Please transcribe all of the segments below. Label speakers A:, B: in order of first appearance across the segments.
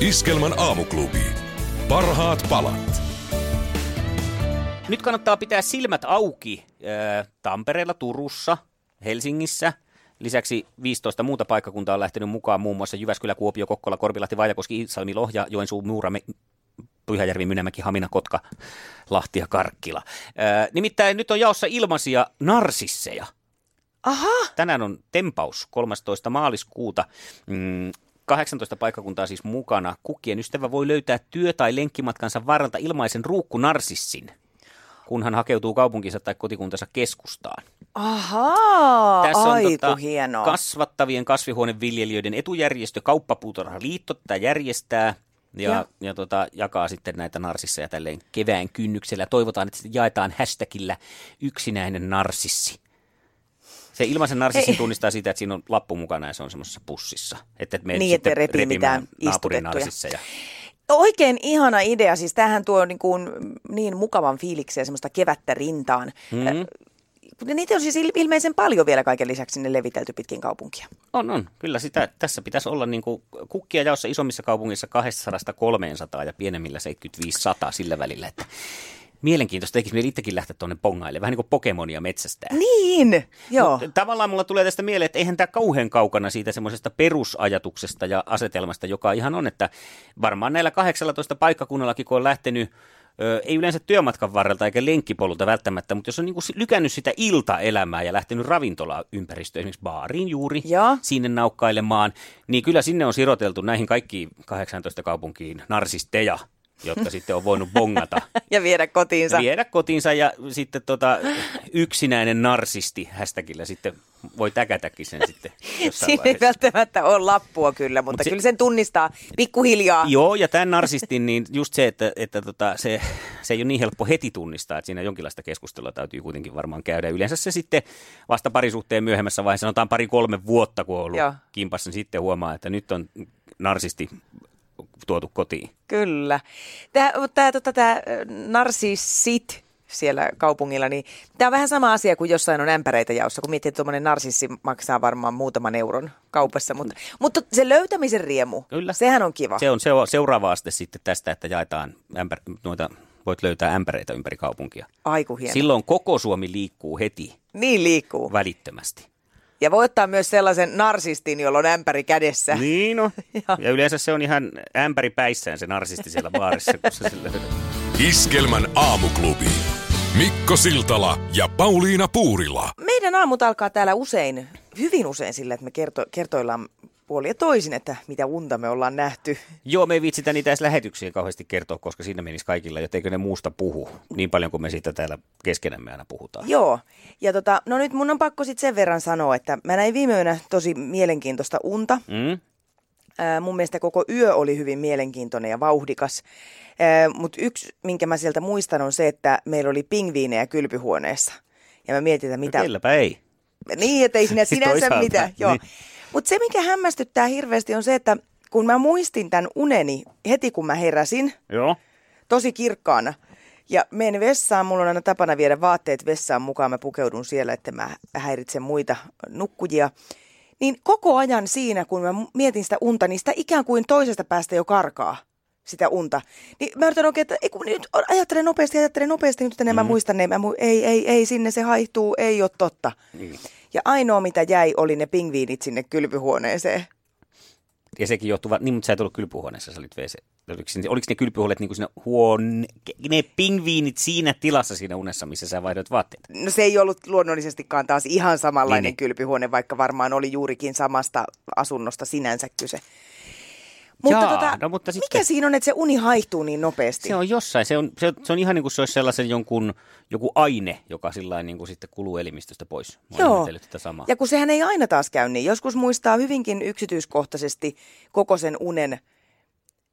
A: Iskelmän aamuklubi. Parhaat palat.
B: Nyt kannattaa pitää silmät auki äh, Tampereella, Turussa, Helsingissä. Lisäksi 15 muuta paikkakuntaa on lähtenyt mukaan, muun muassa Jyväskylä, Kuopio, Kokkola, Korpilahti, Vaajakoski, Iisalmi, Lohja, Joensuu, Muura, Me- Pyhäjärvi, Mynämäki, Hamina, Kotka, Lahti ja Karkkila. Äh, nimittäin nyt on jaossa ilmaisia narsisseja.
C: Aha,
B: Tänään on tempaus 13. maaliskuuta. Mm, 18 paikkakuntaa siis mukana. Kukkien ystävä voi löytää työ- tai lenkkimatkansa varrelta ilmaisen ruukkunarsissin, kun hän hakeutuu kaupunkinsa tai kotikuntansa keskustaan.
C: ahaa,
B: Tässä on
C: aiku
B: tota,
C: hienoa.
B: kasvattavien kasvihuoneviljelijöiden etujärjestö Kauppapuutarhaliitto tätä järjestää ja,
C: Ja.
B: ja. tota, jakaa sitten näitä narsisseja tälleen kevään kynnyksellä. Toivotaan, että jaetaan hashtagillä yksinäinen narsissi. Se ilmaisen narsissin
C: Hei.
B: tunnistaa sitä, että siinä on lappu mukana ja se on semmoisessa pussissa. Että et
C: Niin, ettei repii mitään
B: naapurin
C: istutettuja.
B: narsisseja.
C: Oikein ihana idea, siis tämähän tuo niin, kuin, niin mukavan fiiliksen ja semmoista kevättä rintaan.
B: Mhm.
C: Mm. Niitä on siis il- ilmeisen paljon vielä kaiken lisäksi sinne levitelty pitkin kaupunkia.
B: On, on. Kyllä sitä, tässä pitäisi olla niin kuin kukkia jaossa isommissa kaupungissa 200-300 ja pienemmillä 75-100 sillä välillä, että mielenkiintoista tekisi mieli itsekin lähteä tuonne pongaille, vähän niin kuin Pokemonia metsästää.
C: Niin, joo.
B: Mut Tavallaan mulla tulee tästä mieleen, että eihän tämä kauhean kaukana siitä semmoisesta perusajatuksesta ja asetelmasta, joka ihan on, että varmaan näillä 18 paikkakunnallakin, kun on lähtenyt ei yleensä työmatkan varrelta eikä lenkkipolulta välttämättä, mutta jos on niinku si- lykännyt sitä iltaelämää ja lähtenyt ravintola-ympäristöön, esimerkiksi baariin juuri,
C: Joo.
B: sinne naukkailemaan, niin kyllä sinne on siroteltu näihin kaikkiin 18 kaupunkiin narsisteja, jotka sitten on voinut bongata
C: Ja viedä kotiinsa.
B: viedä kotiinsa ja sitten tota, yksinäinen narsisti hashtagillä sitten voi täkätäkin sen sitten
C: Siinä ei välttämättä ole lappua kyllä, mutta
B: Mut se-
C: kyllä sen tunnistaa pikkuhiljaa.
B: Joo, ja tämän narsistin, niin just se, että, että tota, se, se ei ole niin helppo heti tunnistaa, että siinä jonkinlaista keskustelua täytyy kuitenkin varmaan käydä. Yleensä se sitten vasta parisuhteen myöhemmässä vaiheessa, sanotaan pari-kolme vuotta, kun on ollut
C: Joo.
B: kimpassa, niin sitten huomaa, että nyt on narsisti tuotu kotiin.
C: Kyllä. Tämä, tämä, tota, tämä narsissit siellä kaupungilla, niin tämä on vähän sama asia kuin jossain on ämpäreitä jaossa, kun miettii, että tuommoinen narsissi maksaa varmaan muutaman euron kaupassa, mutta, mutta se löytämisen riemu,
B: Kyllä.
C: sehän on kiva.
B: Se on se seuraava aste sitten tästä, että jaetaan ämpär, noita, voit löytää ämpäreitä ympäri kaupunkia.
C: Aiku hieno.
B: Silloin koko Suomi liikkuu heti
C: Niin liikkuu.
B: välittömästi.
C: Ja voi ottaa myös sellaisen narsistin, jolla on ämpäri kädessä.
B: Niin on.
C: Joo.
B: Ja yleensä se on ihan ämpäri päissään se narsisti siellä baarissa, kun se sen löydät.
A: Iskelmän aamuklubi. Mikko Siltala ja Pauliina Puurila.
C: Meidän aamut alkaa täällä usein, hyvin usein sillä, että me kerto, kertoillaan puoli ja toisin, että mitä unta me ollaan nähty.
B: Joo, me ei viitsitä niitä edes lähetyksiä kauheasti kertoa, koska siinä menisi kaikilla, joteikö ne muusta puhu niin paljon kuin me siitä täällä keskenämme aina puhutaan.
C: Joo, ja tota, no nyt mun on pakko sitten sen verran sanoa, että mä näin viime yönä tosi mielenkiintoista unta.
B: Mm?
C: Ää, mun mielestä koko yö oli hyvin mielenkiintoinen ja vauhdikas. Ää, Mutta yksi, minkä mä sieltä muistan, on se, että meillä oli pingviinejä kylpyhuoneessa. Ja mä mietin, että mitä...
B: No, kelläpä ei.
C: Niin, että ei siinä sinänsä
B: Toisaalta,
C: mitään. Joo.
B: niin.
C: Mutta se, mikä hämmästyttää hirveästi, on se, että kun mä muistin tämän uneni heti, kun mä heräsin,
B: Joo.
C: tosi kirkkaana, ja menen vessaan, mulla on aina tapana viedä vaatteet vessaan mukaan, mä pukeudun siellä, että mä häiritsen muita nukkujia. Niin koko ajan siinä, kun mä mietin sitä unta, niin sitä ikään kuin toisesta päästä jo karkaa sitä unta. Niin mä yritän oikein, että ei, kun nyt ajattelen nopeasti, ajattelen nopeasti, nyt enemmän mm. muistan ne. Mä mu- ei, ei, ei, sinne se haihtuu, ei ole totta.
B: Niin.
C: Ja ainoa, mitä jäi, oli ne pingviinit sinne kylpyhuoneeseen.
B: Ja sekin johtuu, niin mutta sä et ollut kylpyhuoneessa, sä olit WC. Oliko, ne kylpyhuoneet niin kuin siinä huone, ne pingviinit siinä tilassa siinä unessa, missä sä vaihdoit vaatteet?
C: No se ei ollut luonnollisestikaan taas ihan samanlainen
B: niin,
C: niin. kylpyhuone, vaikka varmaan oli juurikin samasta asunnosta sinänsä kyse. Mutta,
B: Jaa,
C: tota,
B: no mutta sitten-
C: mikä siinä on, että se uni haihtuu niin nopeasti?
B: Se on jossain. Se on, se, se on ihan niin kuin se olisi sellaisen jonkun, joku aine, joka sillä niin kuin sitten kuluu elimistöstä pois. Mä
C: Joo.
B: tätä samaa.
C: Ja kun sehän ei aina taas käy niin. Joskus muistaa hyvinkin yksityiskohtaisesti koko sen unen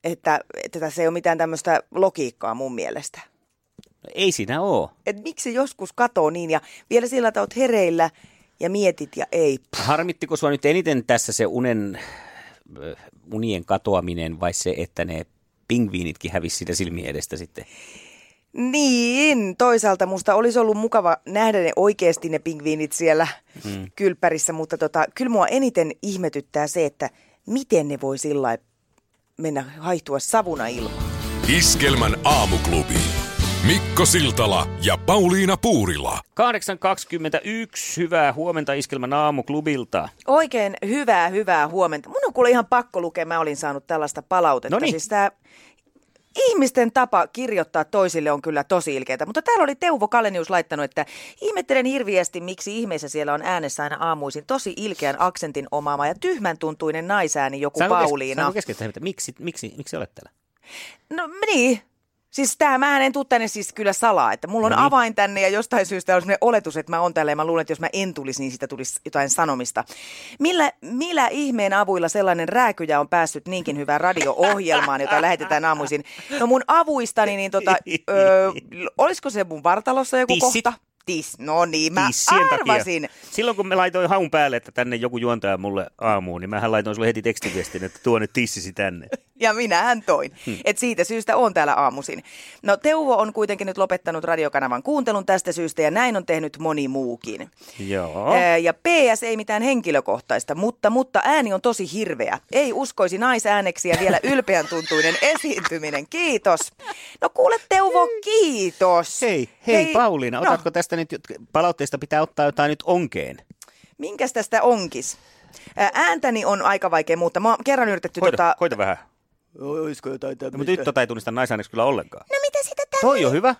C: että, että tässä ei ole mitään tämmöistä logiikkaa mun mielestä.
B: No, ei siinä ole.
C: Et miksi joskus katoo niin ja vielä sillä, että oot hereillä ja mietit ja ei.
B: Harmittiko sua nyt eniten tässä se unen, unien katoaminen vai se, että ne pingviinitkin hävisi siitä silmien edestä sitten?
C: Niin, toisaalta musta olisi ollut mukava nähdä ne oikeasti ne pingviinit siellä hmm. kylppärissä, mutta tota, kyllä mua eniten ihmetyttää se, että miten ne voi sillä mennä haihtua savuna ilmaan.
A: Iskelmän aamuklubi. Mikko Siltala ja Pauliina Puurila.
B: 8.21, hyvää huomenta Iskelmän aamuklubilta.
C: Oikein hyvää, hyvää huomenta. Mun on kuule ihan pakko lukea, mä olin saanut tällaista palautetta.
B: Noniin.
C: Siis tää ihmisten tapa kirjoittaa toisille on kyllä tosi ilkeätä. Mutta täällä oli Teuvo Kalenius laittanut, että ihmettelen hirviästi, miksi ihmeessä siellä on äänessä aina aamuisin tosi ilkeän aksentin omaama ja tyhmän tuntuinen naisääni joku
B: Saanko kes-
C: Pauliina.
B: saanko keskeyttää, miksi, miksi, miksi olet täällä?
C: No niin. Siis tämä, mä en tuu tänne siis kyllä salaa, että mulla on
B: No niin.
C: avain tänne ja jostain syystä on sellainen oletus, että mä oon täällä ja mä luulen, että jos mä en tulisi, niin siitä tulisi jotain sanomista. Millä, millä ihmeen avuilla sellainen rääkyjä on päässyt niinkin hyvään radio-ohjelmaan, jota lähetetään aamuisin? No mun avuistani, niin tota, ö, olisiko se mun vartalossa joku
B: Tissit.
C: kohta? Tis, no niin, mä
B: Tissien
C: arvasin.
B: takia. Silloin kun me laitoin haun päälle, että tänne joku juontaja mulle aamuun, niin mähän laitoin sulle heti tekstiviestin, että tuo nyt tissisi tänne.
C: Ja minähän toin. Hmm. Et siitä syystä on täällä aamusin. No Teuvo on kuitenkin nyt lopettanut radiokanavan kuuntelun tästä syystä ja näin on tehnyt moni muukin.
B: Joo.
C: Ää, Ja PS ei mitään henkilökohtaista, mutta, mutta ääni on tosi hirveä. Ei uskoisi naisääneksi ja vielä ylpeän tuntuinen esiintyminen. Kiitos. No kuule Teuvo, kiitos.
B: Hei, hei, hei Pauliina,
C: no,
B: otatko tästä nyt, jot- palautteista pitää ottaa jotain nyt onkeen?
C: Minkäs tästä onkis? Ää, Ääntäni on aika vaikea muuttaa. Mä oon kerran yritetty
B: Koita,
C: tota...
B: koita vähän.
C: Olisiko jotain
B: No, mutta nyt tota ei tunnista naisääneksi kyllä ollenkaan.
C: No mitä sitä
B: Toi on hyvä.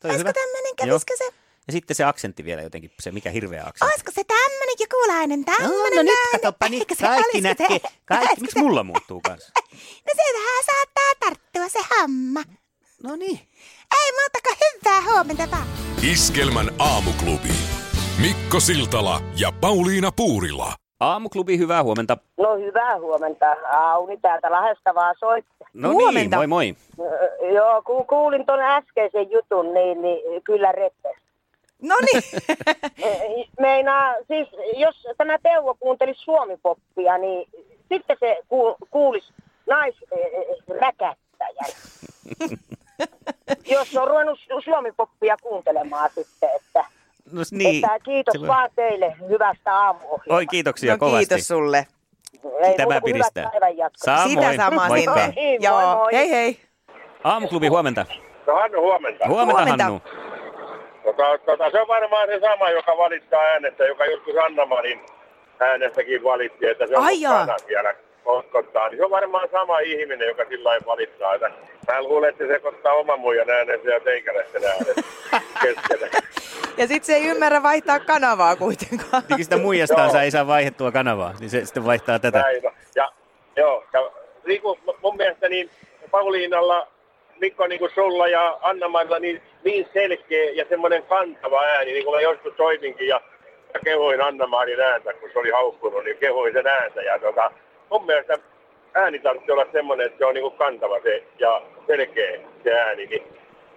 B: Toi on
C: Olisiko
B: Joo.
C: kävisikö se?
B: Ja sitten se aksentti vielä jotenkin, se mikä hirveä aksentti.
C: Olisiko se tämmönen jokulainen, tämmönen
B: no nyt
C: ääni?
B: katoppa, nyt
C: Eikö
B: kaikki näkee. Kaikki, miksi
C: se-
B: mulla muuttuu kanssa?
C: No se vähän saattaa tarttua se hamma.
B: No niin.
C: Ei muuta kuin hyvää huomenta vaan.
A: Iskelmän aamuklubi. Mikko Siltala ja Pauliina Puurila.
B: Aamuklubi, hyvää huomenta.
D: No hyvää huomenta. Auni täältä Lahdesta vaan soitti.
B: No niin,
C: Huomenta.
B: moi moi.
D: Öö, Joo, kun kuulin tuon äskeisen jutun, niin, niin kyllä repes.
C: No niin.
D: Meinaa, siis jos tämä Teuvo kuuntelisi suomipoppia, niin sitten se ku, kuulisi naisräkättäjän. jos on ruvennut su- suomipoppia kuuntelemaan sitten, että,
B: No niin.
D: että kiitos
B: Se voi-
D: vaan teille hyvästä aamuohjelmasta.
B: Oi kiitoksia
C: no
B: kovasti.
C: kiitos sulle.
D: Ei
B: Tämä piristää.
D: päivän jatkoa.
B: Samoin.
C: Sitä samaa
B: Moikka.
C: sinne.
D: Niin, moi
C: Joo,
D: moi.
C: hei hei.
B: Aamuklubi, huomenta.
E: No Hannu, huomenta.
B: Huomenta,
C: Huomenta.
B: Hannu.
E: Tota, tota, se on varmaan se sama, joka valittaa äänestä, joka joskus Anna-Marin äänestäkin valitti, että se on
C: Ai jaa.
E: Koskottaa. Niin se on varmaan sama ihminen, joka sillä lailla valittaa. Että mä luulen, että se sekoittaa oman muijan äänensä ja teikäläisten äänestä keskenään.
C: Ja sit se ei ymmärrä vaihtaa kanavaa kuitenkaan.
B: Niin sitä muijastaansa ei saa vaihdettua kanavaa, niin se sitten vaihtaa tätä.
E: Näin. Ja, joo, ja niin kuin mun mielestä niin Pauliinalla, Mikko niin kuin sulla ja Anna-Marilla niin, niin selkeä ja semmoinen kantava ääni, niin kuin mä joskus soitinkin ja, ja kehoin Anna-Marin ääntä, kun se oli haukkunut, niin kehoin sen ääntä. Ja tota, mun mielestä ääni tarvitsee olla semmoinen, että se on niin kuin kantava se ja selkeä se ääni. Niin,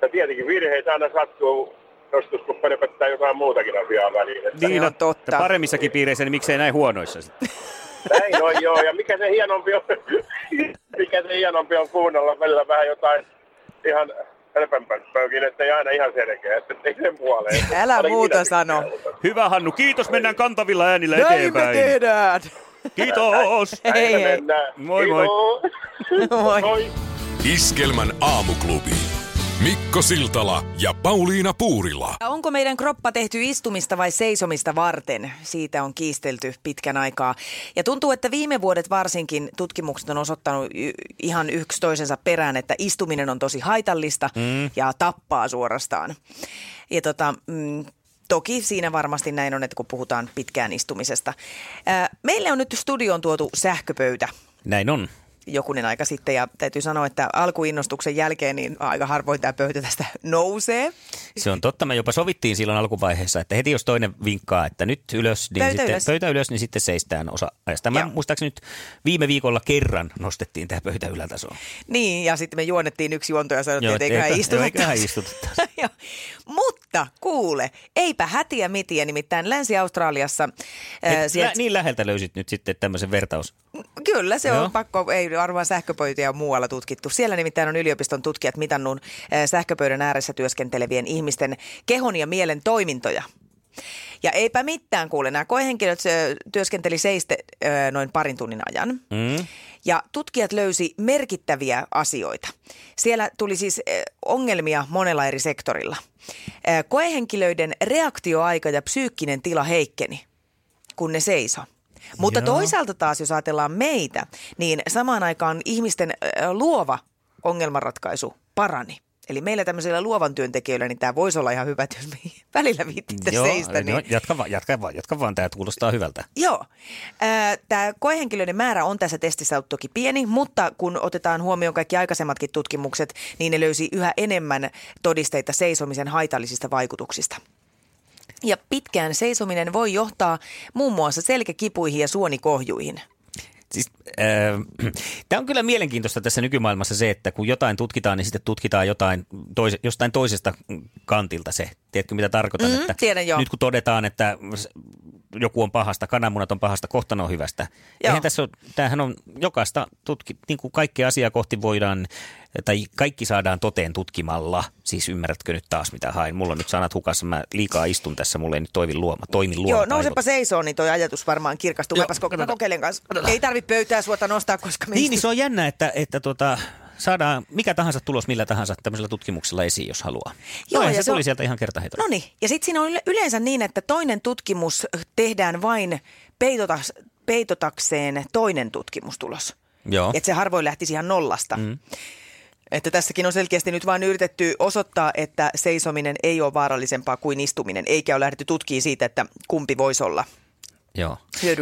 E: ja tietenkin virheitä aina sattuu joskus, kun pölpöttää jotain muutakin asiaa väliin. Että
C: Niin on totta.
B: että Paremmissakin piireissä, niin miksei näin huonoissa sitten.
E: Näin on joo, ja mikä se hienompi on, mikä se hienompi on kuunnella välillä vähän jotain ihan hölpänpömpöäkin, että ei aina ihan selkeä, että ei sen puoleen.
C: Älä
E: Olen
C: muuta sano.
B: Hyvä Hannu, kiitos, mennään kantavilla äänillä
C: Näin me
B: eteenpäin.
C: tehdään.
B: Kiitos.
C: Hei, hei.
B: Moi, moi.
C: Moi.
E: moi.
A: Iskelmän aamuklubi. Mikko Siltala ja Pauliina Puurila.
C: Onko meidän kroppa tehty istumista vai seisomista varten? Siitä on kiistelty pitkän aikaa. Ja tuntuu, että viime vuodet varsinkin tutkimukset on osoittanut ihan yksi toisensa perään, että istuminen on tosi haitallista mm. ja tappaa suorastaan. Ja tota, mm, toki siinä varmasti näin on, että kun puhutaan pitkään istumisesta. Meille on nyt studioon tuotu sähköpöytä.
B: Näin on.
C: Jokunen aika sitten ja täytyy sanoa, että alkuinnostuksen jälkeen niin aika harvoin tämä pöytä tästä nousee.
B: Se on totta. Me jopa sovittiin silloin alkuvaiheessa, että heti jos toinen vinkkaa, että nyt ylös, niin
C: Pöytä
B: sitten,
C: ylös.
B: pöytä ylös, niin sitten seistään osa ajasta. Mä
C: Joo.
B: muistaakseni nyt viime viikolla kerran nostettiin tämä pöytä ylätasoon.
C: Niin, ja sitten me juonnettiin yksi juonto ja sanottiin,
B: Joo,
C: että
B: et
C: eiköhän istuta
B: eiköhän.
C: Mutta kuule, eipä hätiä mitiä, nimittäin Länsi-Australiassa.
B: Et
C: sieltä-
B: lä- niin läheltä löysit nyt sitten tämmöisen vertaus.
C: Kyllä, se
B: Joo.
C: on pakko, ei varmaan sähköpöytiä on muualla tutkittu. Siellä nimittäin on yliopiston tutkijat mitannut ää, sähköpöydän ääressä työskentelevien ihmisten kehon ja mielen toimintoja. Ja eipä mitään kuule, nämä koehenkilöt työskenteli seiste ö, noin parin tunnin ajan.
B: Mm.
C: Ja tutkijat löysi merkittäviä asioita. Siellä tuli siis eh, ongelmia monella eri sektorilla. Eh, Koehenkilöiden reaktioaika ja psyykkinen tila heikkeni, kun ne seiso. Mutta
B: Joo.
C: toisaalta taas, jos ajatellaan meitä, niin samaan aikaan ihmisten luova ongelmanratkaisu parani. Eli meillä tämmöisillä luovan työntekijöillä, niin tämä voisi olla ihan hyvä, jos me välillä viittitte seistä. Niin...
B: no, jatka, vaan, jatka, vaan, jatka vaan, tämä kuulostaa hyvältä.
C: Joo. Tämä koehenkilöiden määrä on tässä testissä ollut toki pieni, mutta kun otetaan huomioon kaikki aikaisemmatkin tutkimukset, niin ne löysi yhä enemmän todisteita seisomisen haitallisista vaikutuksista. Ja pitkään seisominen voi johtaa muun muassa selkäkipuihin ja suonikohjuihin.
B: Siis, äh, tämä on kyllä mielenkiintoista tässä nykymaailmassa se, että kun jotain tutkitaan, niin sitten tutkitaan jotain toise, jostain toisesta kantilta se. Tiedätkö mitä tarkoitan?
C: Mm,
B: että
C: tiedän, joo.
B: Nyt kun todetaan, että joku on pahasta, kananmunat on pahasta, kohta ne on hyvästä.
C: Joo.
B: Eihän tässä ole, tämähän on jokaista tutki, niin kuin kaikkea asiaa kohti voidaan, tai kaikki saadaan toteen tutkimalla. Siis ymmärrätkö nyt taas mitä hain? Mulla on nyt sanat hukassa, mä liikaa istun tässä, mulla ei nyt toimi luoma, toimi luoma.
C: Joo, nousepa seisoon, niin toi ajatus varmaan kirkastuu.
B: Joo,
C: mä kokeilen kanssa. Ei tarvi pöytää suota nostaa, koska me
B: Niin, niin se on jännä, että, että tota, saadaan mikä tahansa tulos millä tahansa tämmöisellä tutkimuksella esiin, jos haluaa.
C: Joo,
B: Joo,
C: ja
B: se,
C: se on-
B: tuli sieltä ihan kertaheitolla.
C: No niin, ja sitten siinä on yle- yleensä niin, että toinen tutkimus tehdään vain peitotas, peitotakseen toinen tutkimustulos.
B: Joo.
C: Että se harvoin lähtisi ihan nollasta. Mm. Että tässäkin on selkeästi nyt vain yritetty osoittaa, että seisominen ei ole vaarallisempaa kuin istuminen, eikä ole lähdetty tutkimaan siitä, että kumpi voisi olla.
B: Joo.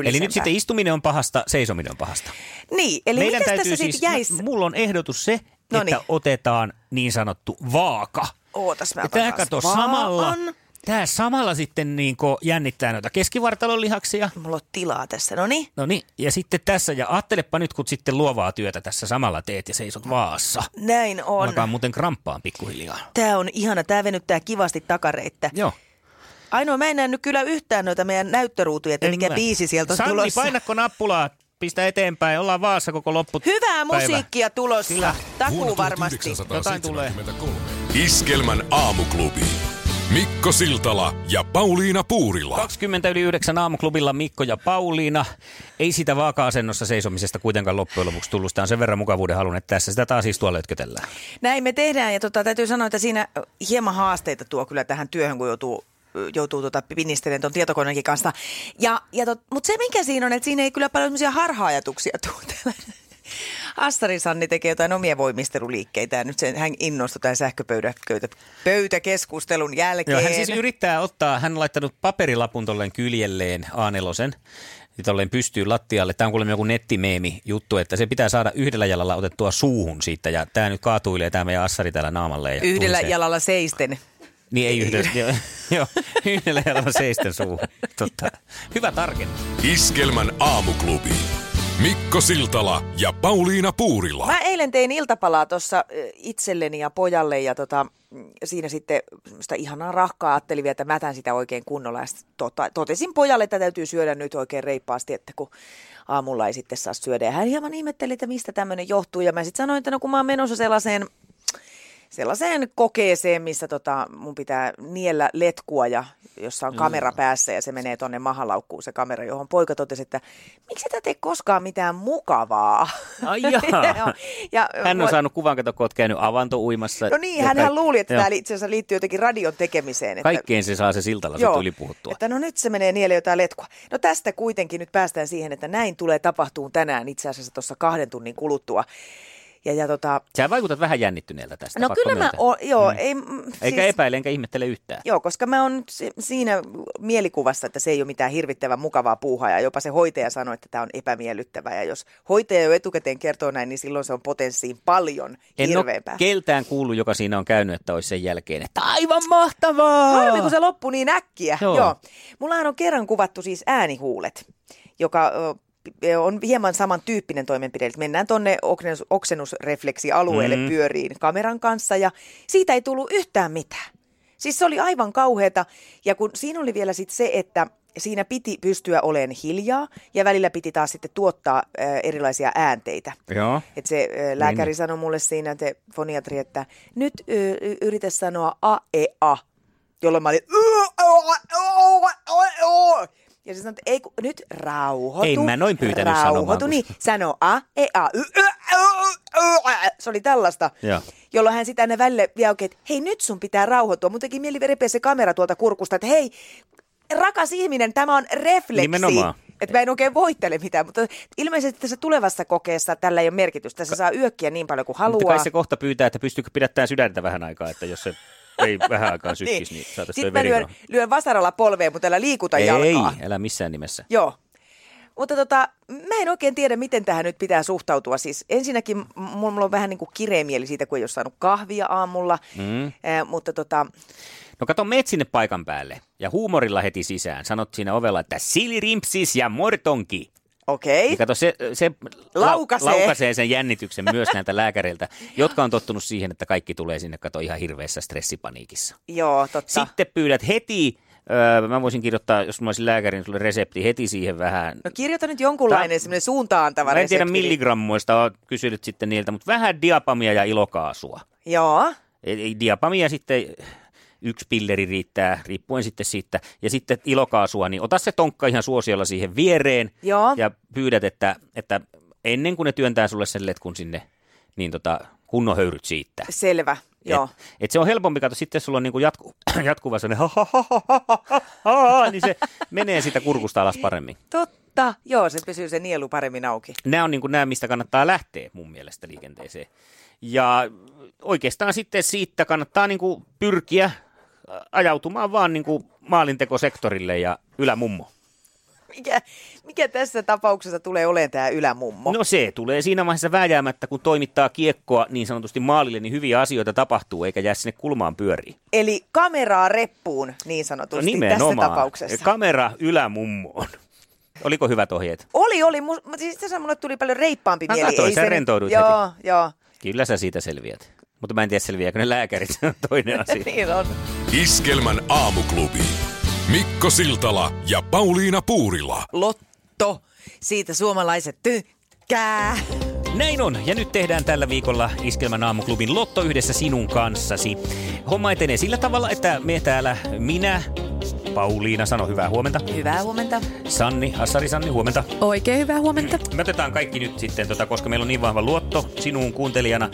B: Eli nyt sitten istuminen on pahasta, seisominen on pahasta.
C: Niin, eli Meidän tässä sitten
B: siis,
C: jäisi?
B: mä- mulla on ehdotus se,
C: Noniin.
B: että otetaan niin sanottu vaaka.
C: Ootas mä
B: tämä kato
C: vaan.
B: samalla, tämä samalla sitten niin jännittää noita keskivartalon lihaksia.
C: Mulla on tilaa tässä, no niin.
B: No niin, ja sitten tässä, ja ajattelepa nyt, kun sitten luovaa työtä tässä samalla teet ja seisot vaassa.
C: Näin on.
B: Alkaa muuten kramppaan pikkuhiljaa.
C: Tämä on ihana, tämä venyttää kivasti takareittä.
B: Joo.
C: Ainoa, mä en näe nyt kyllä yhtään noita meidän näyttöruutuja, että
B: En
C: mikä
B: mä.
C: biisi sieltä on
B: Sanni,
C: tulossa.
B: painakko nappulaa, pistä eteenpäin, ollaan vaassa koko loppu.
C: Hyvää
B: päivä.
C: musiikkia tulossa.
B: Kyllä.
C: Takuu varmasti.
A: 1973. Iskelmän aamuklubi. Mikko Siltala ja Pauliina Puurila.
B: 20 yli 9 aamuklubilla Mikko ja Pauliina. Ei sitä vaaka-asennossa seisomisesta kuitenkaan loppujen lopuksi tullut. Sitä on sen verran mukavuuden halun, että tässä sitä taas istua lötkötellään.
C: Näin me tehdään ja tota, täytyy sanoa, että siinä hieman haasteita tuo kyllä tähän työhön, kun joutuu joutuu tota pinnistelemään tuon tietokoneenkin kanssa. Ja, ja tot, mutta se mikä siinä on, että siinä ei kyllä paljon semmoisia harha-ajatuksia tule. Assari Sanni tekee jotain omia voimisteluliikkeitä ja nyt sen, hän innostui tämän sähköpöytäkeskustelun jälkeen.
B: Joo, hän siis yrittää ottaa, hän on laittanut paperilapun tolleen kyljelleen A4, ja tolleen pystyy lattialle. Tämä on kuulemma joku nettimeemi juttu, että se pitää saada yhdellä jalalla otettua suuhun siitä. Ja tämä nyt kaatuilee tämä meidän assari täällä naamalle. Ja
C: Yhdellä
B: tulisee.
C: jalalla seisten.
B: Niin ei yhdellä, joo, joo, yhdellä jalalla seisten suuhun. Totta. Hyvä tarkennus.
A: Iskelmän aamuklubi. Mikko Siltala ja Pauliina Puurila.
C: Mä eilen tein iltapalaa tuossa itselleni ja pojalle ja tota, siinä sitten sitä ihanaa rahkaa ajattelin vielä, että mä tän sitä oikein kunnolla. Ja sit tota, totesin pojalle, että täytyy syödä nyt oikein reippaasti, että kun aamulla ei sitten saa syödä. Ja hän hieman ihmetteli, että mistä tämmöinen johtuu. Ja mä sitten sanoin, että no kun mä oon menossa sellaiseen sellaiseen kokeeseen, missä tota, mun pitää niellä letkua ja jossa on kamera päässä ja se menee tonne mahalaukkuun se kamera, johon poika totesi, että miksi et tee koskaan mitään mukavaa?
B: Ai.
C: Joo. ja,
B: Hän on
C: mua-
B: saanut kuvan, kato, kun oot käynyt avantouimassa.
C: No niin,
B: Ja
C: hän,
B: kaik-
C: hän luuli, että tämä itse asiassa liittyy jotenkin radion tekemiseen. Että,
B: Kaikkeen se saa se siltalla sit ylipuhuttua.
C: että no nyt se menee nielle jotain letkua. No tästä kuitenkin nyt päästään siihen, että näin tulee tapahtuun tänään itse asiassa tuossa kahden tunnin kuluttua. Ja, ja tota,
B: Sä vaikutat vähän jännittyneeltä tästä.
C: no kyllä mä
B: myöntää.
C: oon, joo,
B: Mm.
C: ei, mm,
B: Eikä
C: siis,
B: epäile, enkä ihmettele yhtään.
C: Joo, koska mä oon si- siinä mielikuvassa, että se ei ole mitään hirvittävän mukavaa puuhaa ja jopa se hoitaja sanoi, että tämä on epämiellyttävää. Ja jos hoitaja jo etukäteen kertoo näin, niin silloin se on potenssiin paljon
B: En
C: hirveämpää.
B: ole keltään kuullut, joka siinä on käynyt, että olisi sen jälkeen, että aivan mahtavaa!
C: Harmi, kun se loppui niin äkkiä.
B: Joo.
C: Joo. Mullahan on kerran kuvattu siis äänihuulet, joka on hieman samantyyppinen toimenpide. Eli mennään tuonne oksennusrefleksialueelle
B: Mm.
C: mm. pyöriin kameran kanssa ja siitä ei tullut yhtään mitään. Siis se oli aivan kauheata ja kun siinä oli vielä sitten se, että siinä piti pystyä olemaan hiljaa ja välillä piti taas sitten tuottaa ö, erilaisia äänteitä.
B: Joo.
C: Et se ö, lääkäri sanoi mulle siinä, te foniatri, että nyt y- yritä sanoa a, e, a, jolloin mä olin ja se sanoi, että ei, nyt rauhoitu.
B: Ei mä noin pyytänyt
C: rauhoitu, niin sano a, e, a, y, ö, ö, ö, ö. Se oli tällaista,
B: Joo.
C: jolloin hän sitä aina välillä vielä oikein, että hei nyt sun pitää rauhoittua. Mun teki mieli repeä se kamera tuolta kurkusta, että hei, rakas ihminen, tämä on refleksi.
B: Nimenomaan.
C: Että mä en oikein voittele mitään, mutta ilmeisesti tässä tulevassa kokeessa tällä ei ole merkitystä. Se saa yökkiä niin paljon kuin
B: Mutta
C: haluaa.
B: kai se kohta pyytää, että pystyykö pidättämään sydäntä vähän aikaa, että jos se ei vähän aikaa sykkisi, niin, niin saataisiin
C: Sitten mä lyön, lyön vasaralla polveen, mutta älä liikuta
B: Ei,
C: jalkaa.
B: älä missään nimessä.
C: Joo. Mutta tota, mä en oikein tiedä, miten tähän nyt pitää suhtautua. Siis ensinnäkin mulla on vähän niin kuin kireä mieli siitä, kun ei ole saanut kahvia aamulla. Mm. Eh, mutta tota,
B: No kato, meet sinne paikan päälle ja huumorilla heti sisään. Sanot siinä ovella, että silirimpsis ja mortonki.
C: Okei.
B: Ja kato, se, se
C: Laukaisee.
B: laukaisee sen jännityksen myös näiltä lääkäreiltä, jotka on tottunut siihen, että kaikki tulee sinne kato ihan hirveässä stressipaniikissa.
C: Joo, totta.
B: Sitten pyydät heti, öö, mä voisin kirjoittaa, jos mä olisin lääkäri, niin sulle resepti heti siihen vähän.
C: No kirjoita nyt jonkunlainen
B: Tää-
C: semmoinen suuntaantava
B: Mä en tiedä
C: resepti.
B: milligrammoista, oot kysynyt sitten niiltä, mutta vähän diapamia ja ilokaasua.
C: Joo.
B: Ei diapamia sitten yksi pilleri riittää, riippuen sitten siitä. Ja sitten ilokaasua, niin ota se tonkka ihan suosiolla siihen viereen
C: Joo.
B: ja pyydät, että, että ennen kuin ne työntää sulle sen letkun sinne, niin tota, kunnon höyryt siitä.
C: Selvä. Joo.
B: Et, et se on helpompi, kato, sitten jos sulla on niinku jatku, jatkuva sellainen ha, ha, ha, ha, ha, ha, ha, niin se menee siitä kurkusta alas paremmin.
C: Totta. Joo, se pysyy se nielu paremmin auki.
B: Nämä on niin kuin nämä, mistä kannattaa lähteä mun mielestä liikenteeseen. Ja oikeastaan sitten siitä kannattaa niin kuin pyrkiä ajautumaan vaan niin kuin maalintekosektorille ja ylämummo.
C: Mikä, mikä tässä tapauksessa tulee olemaan tämä ylämummo?
B: No se tulee siinä vaiheessa vääjäämättä, kun toimittaa kiekkoa niin sanotusti maalille, niin hyviä asioita tapahtuu, eikä jää sinne kulmaan pyöriin.
C: Eli kameraa reppuun niin
B: No
C: sanotusti tässä tapauksessa.
B: Kamera ylämummoon. Oliko hyvät ohjeet?
C: Oli, oli. Mu- mutta siis tässä mulle tuli paljon reippaampi
B: Mä
C: mieli.
B: katsoin,
C: Ei
B: sä
C: se nyt-
B: rentouduit
C: Joo, joo.
B: Kyllä sä siitä selviät. Mutta mä en tiedä selviääkö ne lääkärit, se on toinen asia.
C: niin on.
A: Iskelmän aamuklubi. Mikko Siltala ja Pauliina Puurila.
C: Lotto. Siitä suomalaiset tykkää.
B: Näin on, ja nyt tehdään tällä viikolla Iskelmän aamuklubin Lotto yhdessä sinun kanssasi. Homma etenee sillä tavalla, että me täällä, minä, Pauliina, sano hyvää huomenta.
C: Hyvää huomenta.
B: Sanni, Assari Sanni, huomenta.
F: Oikein hyvää huomenta.
B: Me otetaan kaikki nyt sitten, tota, koska meillä on niin vahva luotto sinuun kuuntelijana,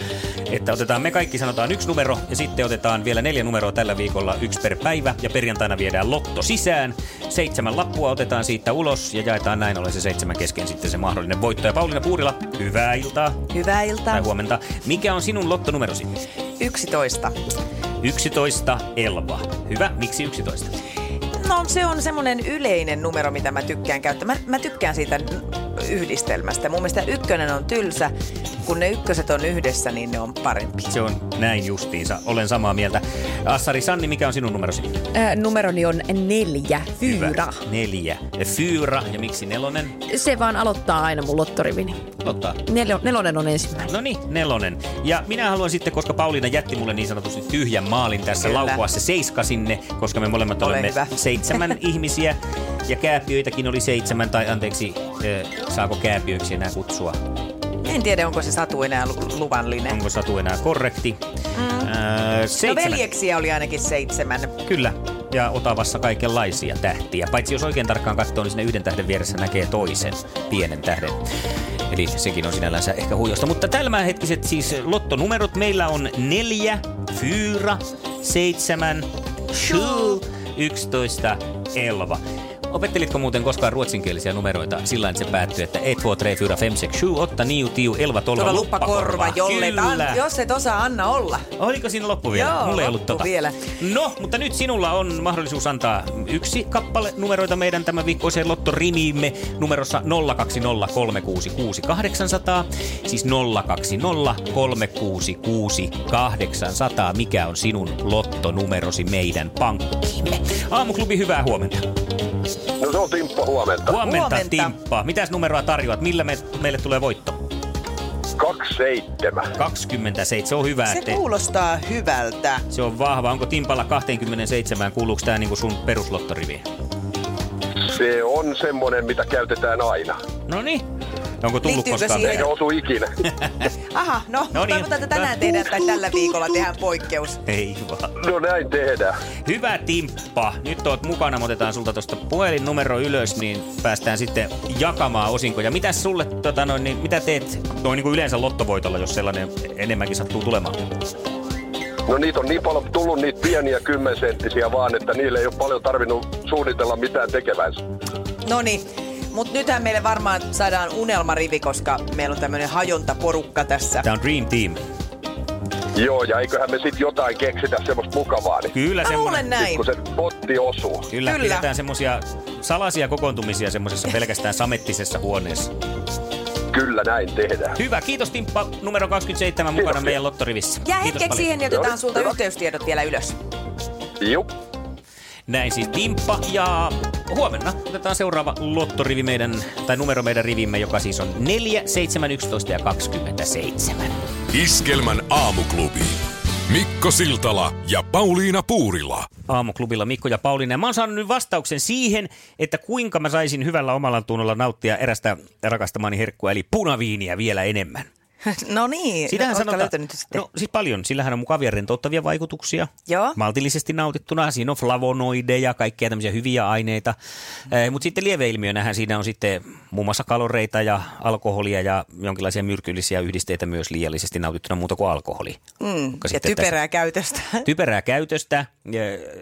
B: että otetaan me kaikki sanotaan yksi numero ja sitten otetaan vielä neljä numeroa tällä viikolla, yksi per päivä ja perjantaina viedään lotto sisään. Seitsemän lappua otetaan siitä ulos ja jaetaan näin ollen se seitsemän kesken sitten se mahdollinen voitto. Ja Pauliina Puurila, hyvää iltaa
C: Hyvää iltaa.
B: tai huomenta. Mikä on sinun lottonumerosi?
C: 11.
B: 11 Elva. Hyvä, miksi 11?
C: No se on semmoinen yleinen numero, mitä mä tykkään käyttää. Mä, mä tykkään siitä yhdistelmästä. Mun mielestä ykkönen on tylsä. Kun ne ykköset on yhdessä, niin ne on parempi.
B: Se on näin justiinsa. Olen samaa mieltä. Assari Sanni, mikä on sinun numerosi?
F: Ää, numeroni on neljä, fyra.
B: Hyvä. Neljä. Fyra. Ja miksi nelonen?
F: Se vaan aloittaa aina mun lottorivini.
B: Ottaa.
F: Nel- nelonen on ensimmäinen.
B: No niin, nelonen. Ja minä haluan sitten, koska Pauliina jätti mulle niin sanotusti tyhjän maalin tässä,
C: Kyllä.
B: laukua se seiska sinne, koska me molemmat
C: Ole
B: olemme
C: hyvä.
B: seitsemän ihmisiä. Ja kääpiöitäkin oli seitsemän, tai anteeksi, äh, saako kääpiöiksi enää kutsua?
C: En tiedä, onko se Satu enää lu- luvallinen.
B: Onko Satu enää korrekti? Mm. Äh,
C: No veljeksiä oli ainakin seitsemän.
B: Kyllä, ja Otavassa kaikenlaisia tähtiä. Paitsi jos oikein tarkkaan katsoo, niin sinne yhden tähden vieressä näkee toisen pienen tähden. Eli sekin on sinällänsä ehkä huijosta. Mutta tämänhetkiset siis lottonumerot meillä on neljä, fyra, seitsemän, sju, 11, elva. Opettelitko muuten koskaan ruotsinkielisiä numeroita sillä että se päättyy, että 1, 2, 3, 4, 5, 6, 7, 8, 9, 10, 11, 12,
C: Tuolla
B: luppakorva.
C: jolle an, jos et osaa, anna olla.
B: Oliko siinä loppu vielä?
C: Joo,
B: Mulla ei ollut tota.
C: vielä.
B: No, mutta nyt sinulla on mahdollisuus antaa yksi kappale numeroita meidän tämän viikkoiseen lottorimiimme numerossa 020366 Siis 020366 Mikä on sinun lottonumerosi meidän pankkiimme? Aamuklubi, hyvää huomenta.
E: No se on Timppa huomenta.
B: Huomenta,
C: Huomenta.
B: Timppa. Mitäs numeroa tarjoat? Millä me, meille tulee voitto?
E: 27.
B: 27, se on hyvä.
C: Se
B: ettei-
C: kuulostaa hyvältä.
B: Se on vahva. Onko Timpalla 27? Kuuluuko tämä niinku sun peruslottoriviin?
E: Se on semmonen, mitä käytetään aina.
B: No niin. Onko tullut
C: Liittyykö
B: koskaan?
C: siihen-
E: Eikä osu ikinä.
C: Aha, no,
B: No niin.
C: toivotaan, että tänään tehdään tai tällä viikolla tehdään poikkeus.
B: Ei vaan.
E: No näin tehdään.
B: Hyvä Timppa. Nyt oot mukana. Otetaan sulta tuosta puhelinnumero ylös, niin päästään sitten jakamaan osinkoja. Mitä sulle, tota noin, niin, mitä teet noin niin kuin yleensä lottovoitolla, jos sellainen enemmänkin sattuu tulemaan?
E: No niitä on niin paljon tullut niitä pieniä kymmensenttisiä vaan, että niille ei ole paljon tarvinnut suunnitella mitään tekevänsä.
C: No niin, mutta nythän meille varmaan saadaan unelmarivi, koska meillä on tämmöinen hajontaporukka tässä.
B: Tämä on Dream Team.
E: Joo, ja eiköhän me sitten jotain keksitä semmoista mukavaa, niin
B: Kyllä
C: Mä
B: semmoinen.
C: luulen näin.
E: kun se potti osuu.
B: Kyllä,
C: Kyllä.
B: pidetään semmoisia salaisia kokoontumisia semmoisessa pelkästään samettisessa huoneessa.
E: Kyllä näin tehdään.
B: Hyvä, kiitos Timppa. Numero 27 mukana
E: Kiitos.
B: meidän lottorivissä.
C: Ja
B: Kiitos
C: hetkeksi
B: paljon.
C: siihen niin otetaan
E: Joo,
C: sulta yhteystiedot vielä ylös.
E: Jup.
B: Näin siis Timppa ja huomenna otetaan seuraava lottorivi meidän, tai numero meidän rivimme, joka siis on 4, 7, 11 ja 27.
A: Iskelmän aamuklubi. Mikko Siltala ja Pauliina Puurila.
B: Aamuklubilla Mikko ja Pauliina. Ja mä oon saanut nyt vastauksen siihen, että kuinka mä saisin hyvällä omalla tunnolla nauttia erästä rakastamani herkkua, eli punaviiniä vielä enemmän.
C: no niin,
B: Sitähän
C: ootko
B: sanotaan,
C: löytänyt sitten?
B: no siis paljon. Sillähän on mukavia rentouttavia vaikutuksia.
C: Joo.
B: Maltillisesti nautittuna. Siinä on flavonoideja, kaikkia tämmöisiä hyviä aineita. Eh, Mutta sitten lieveilmiönähän siinä on sitten muun muassa kaloreita ja alkoholia ja jonkinlaisia myrkyllisiä yhdisteitä myös liiallisesti nautittuna muuta kuin alkoholi.
C: Mm, ja typerää käytöstä.
B: typerää käytöstä,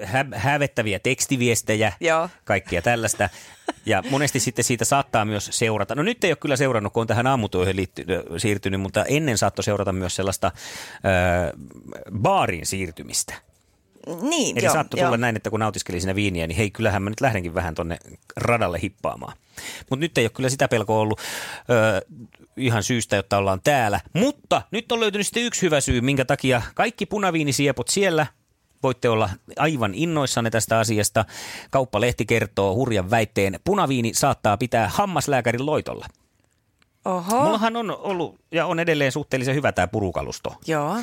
B: hä- hävettäviä tekstiviestejä,
C: Joo.
B: kaikkia tällaista. Ja monesti sitten siitä saattaa myös seurata. No nyt ei ole kyllä seurannut, kun on tähän aamutyöhön liitty- siirtynyt, mutta ennen saattoi seurata myös sellaista ö, baarin siirtymistä.
C: niin,
B: Eli
C: joo,
B: saattoi
C: joo.
B: tulla näin, että kun nautiskeli siinä viiniä, niin hei, kyllähän mä nyt lähdenkin vähän tonne radalle hippaamaan. Mutta nyt ei ole kyllä sitä pelkoa ollut ö, ihan syystä, jotta ollaan täällä. Mutta nyt on löytynyt sitten yksi hyvä syy, minkä takia kaikki punaviinisiepot siellä voitte olla aivan innoissanne tästä asiasta. Kauppalehti kertoo hurjan väitteen, punaviini saattaa pitää hammaslääkärin loitolla.
C: Oho,
B: Mullahan on ollut ja on edelleen suhteellisen hyvä tämä purukalusto.
C: joo.
B: Ö,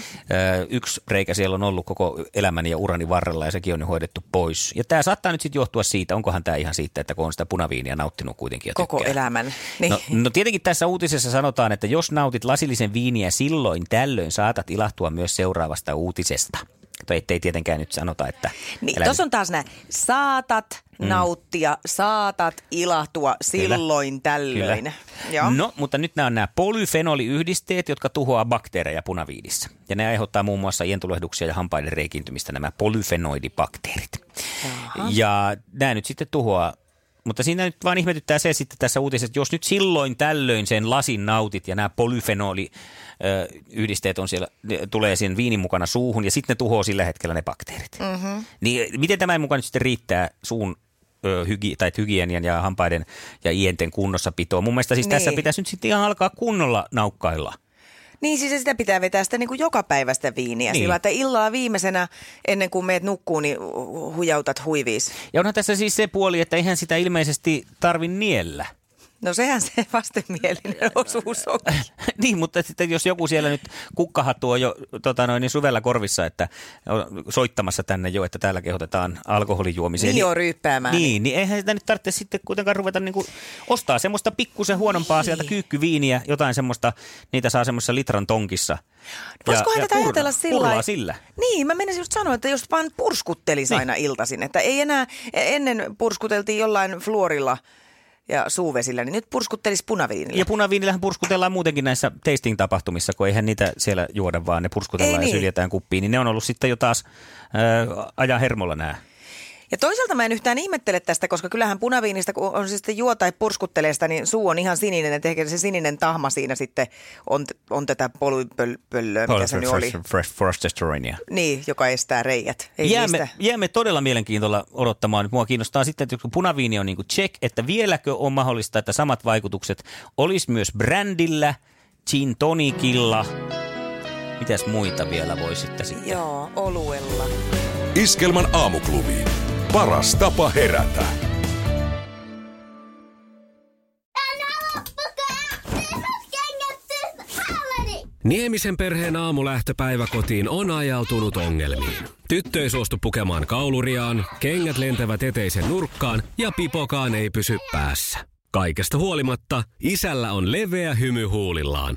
B: yksi reikä siellä on ollut koko elämäni ja urani varrella ja sekin on jo hoidettu pois. Ja tämä saattaa nyt sitten johtua siitä, onkohan tämä ihan siitä, että kun on sitä punaviinia nauttinut kuitenkin ja
C: Koko
B: tykkää.
C: elämän. Niin.
B: No, no tietenkin tässä uutisessa sanotaan, että jos nautit lasillisen viiniä silloin tällöin saatat ilahtua myös seuraavasta uutisesta. Tai ettei tietenkään nyt sanota, että...
C: Niin, tuossa on taas näin. Saatat nauttia, saatat ilahtua silloin tällöin.
B: Kyllä.
C: Joo.
B: No, mutta nyt nämä on nämä polyfenoliyhdisteet, jotka tuhoaa bakteereja punaviinissä. Ja ne aiheuttaa muun muassa ientulehduksia ja hampaiden reikiintymistä, nämä polyfenoidibakteerit. Ja nämä nyt sitten tuhoaa mutta siinä nyt vaan ihmetyttää se sitten tässä uutisessa, että jos nyt silloin tällöin sen lasin nautit ja nämä polyfenoliyhdisteet on siellä, tulee sen viinin mukana suuhun ja sitten ne tuhoaa sillä hetkellä ne bakteerit. Mm-hmm. Niin miten tämä mukaan nyt sitten riittää suun ö, hygi, tai hygienian ja hampaiden ja ienten kunnossapitoon? Mun mielestä siis niin. tässä pitäisi nyt sitten ihan alkaa kunnolla naukkailla.
C: Niin siis sitä pitää vetää sitä niin kuin joka päivästä viiniä.
B: Niin.
C: Sillä että illalla viimeisenä ennen kuin meet nukkuu, niin hu- hujautat huiviis.
B: Ja onhan tässä siis se puoli, että eihän sitä ilmeisesti tarvi niellä.
C: No sehän se vastenmielinen osuus on.
B: niin, mutta sitten jos joku siellä nyt kukkahattu on jo tota noin, niin suvella korvissa, että on soittamassa tänne jo, että täällä kehotetaan alkoholijuomiseen.
C: Niin joo, ryyppäämään.
B: Niin, niin eihän sitä nyt tarvitse sitten kuitenkaan ruveta niin kuin ostaa semmoista pikkusen huonompaa
C: Niin.
B: sieltä kyykkyviiniä, jotain semmoista, niitä saa semmoisessa litran tonkissa.
C: Voisikohan tätä ajatella sillä
B: sillä.
C: Niin, mä menisin just sanoa, että jos vaan purskuttelisi
B: Niin.
C: aina iltaisin. Että ei enää, ennen purskuteltiin jollain fluorilla ja suuvesillä, niin nyt purskuttelisi punaviinillä.
B: Ja punaviinillähän purskutellaan muutenkin näissä tasting-tapahtumissa, kun eihän niitä siellä juoda, vaan ne purskutellaan
C: Ei
B: ja
C: niin.
B: syljetään kuppiin. Niin ne on ollut sitten jo taas äh, ajan hermolla nämä.
C: Ja toisaalta mä en yhtään ihmettele tästä, koska kyllähän punaviinistä, kun on se sitten juo tai purskuttelee sitä, niin suu on ihan sininen, että ehkä se sininen tahma siinä sitten on, on tätä polypöllöä, mikä se nyt oli.
G: Fresh Forestesterinia.
C: Niin, joka estää reijät. Ei
B: Jäämme,
C: niistä.
B: jäämme todella mielenkiintoilla odottamaan. Mua kiinnostaa sitten, että kun punaviini on niin kuin check, että vieläkö on mahdollista, että samat vaikutukset olisi myös brändillä, gin tonicilla. Mitäs muita vielä voi sitten sitten?
C: Joo, oluella.
A: Iskelmän aamuklubi. Paras tapa herätä.
H: Niemisen perheen aamulähtöpäivä kotiin on ajautunut ongelmiin. Tyttö ei suostu pukemaan kauluriaan, kengät lentävät eteisen nurkkaan ja pipokaan ei pysy päässä. Kaikesta huolimatta, isällä on leveä hymy huulillaan.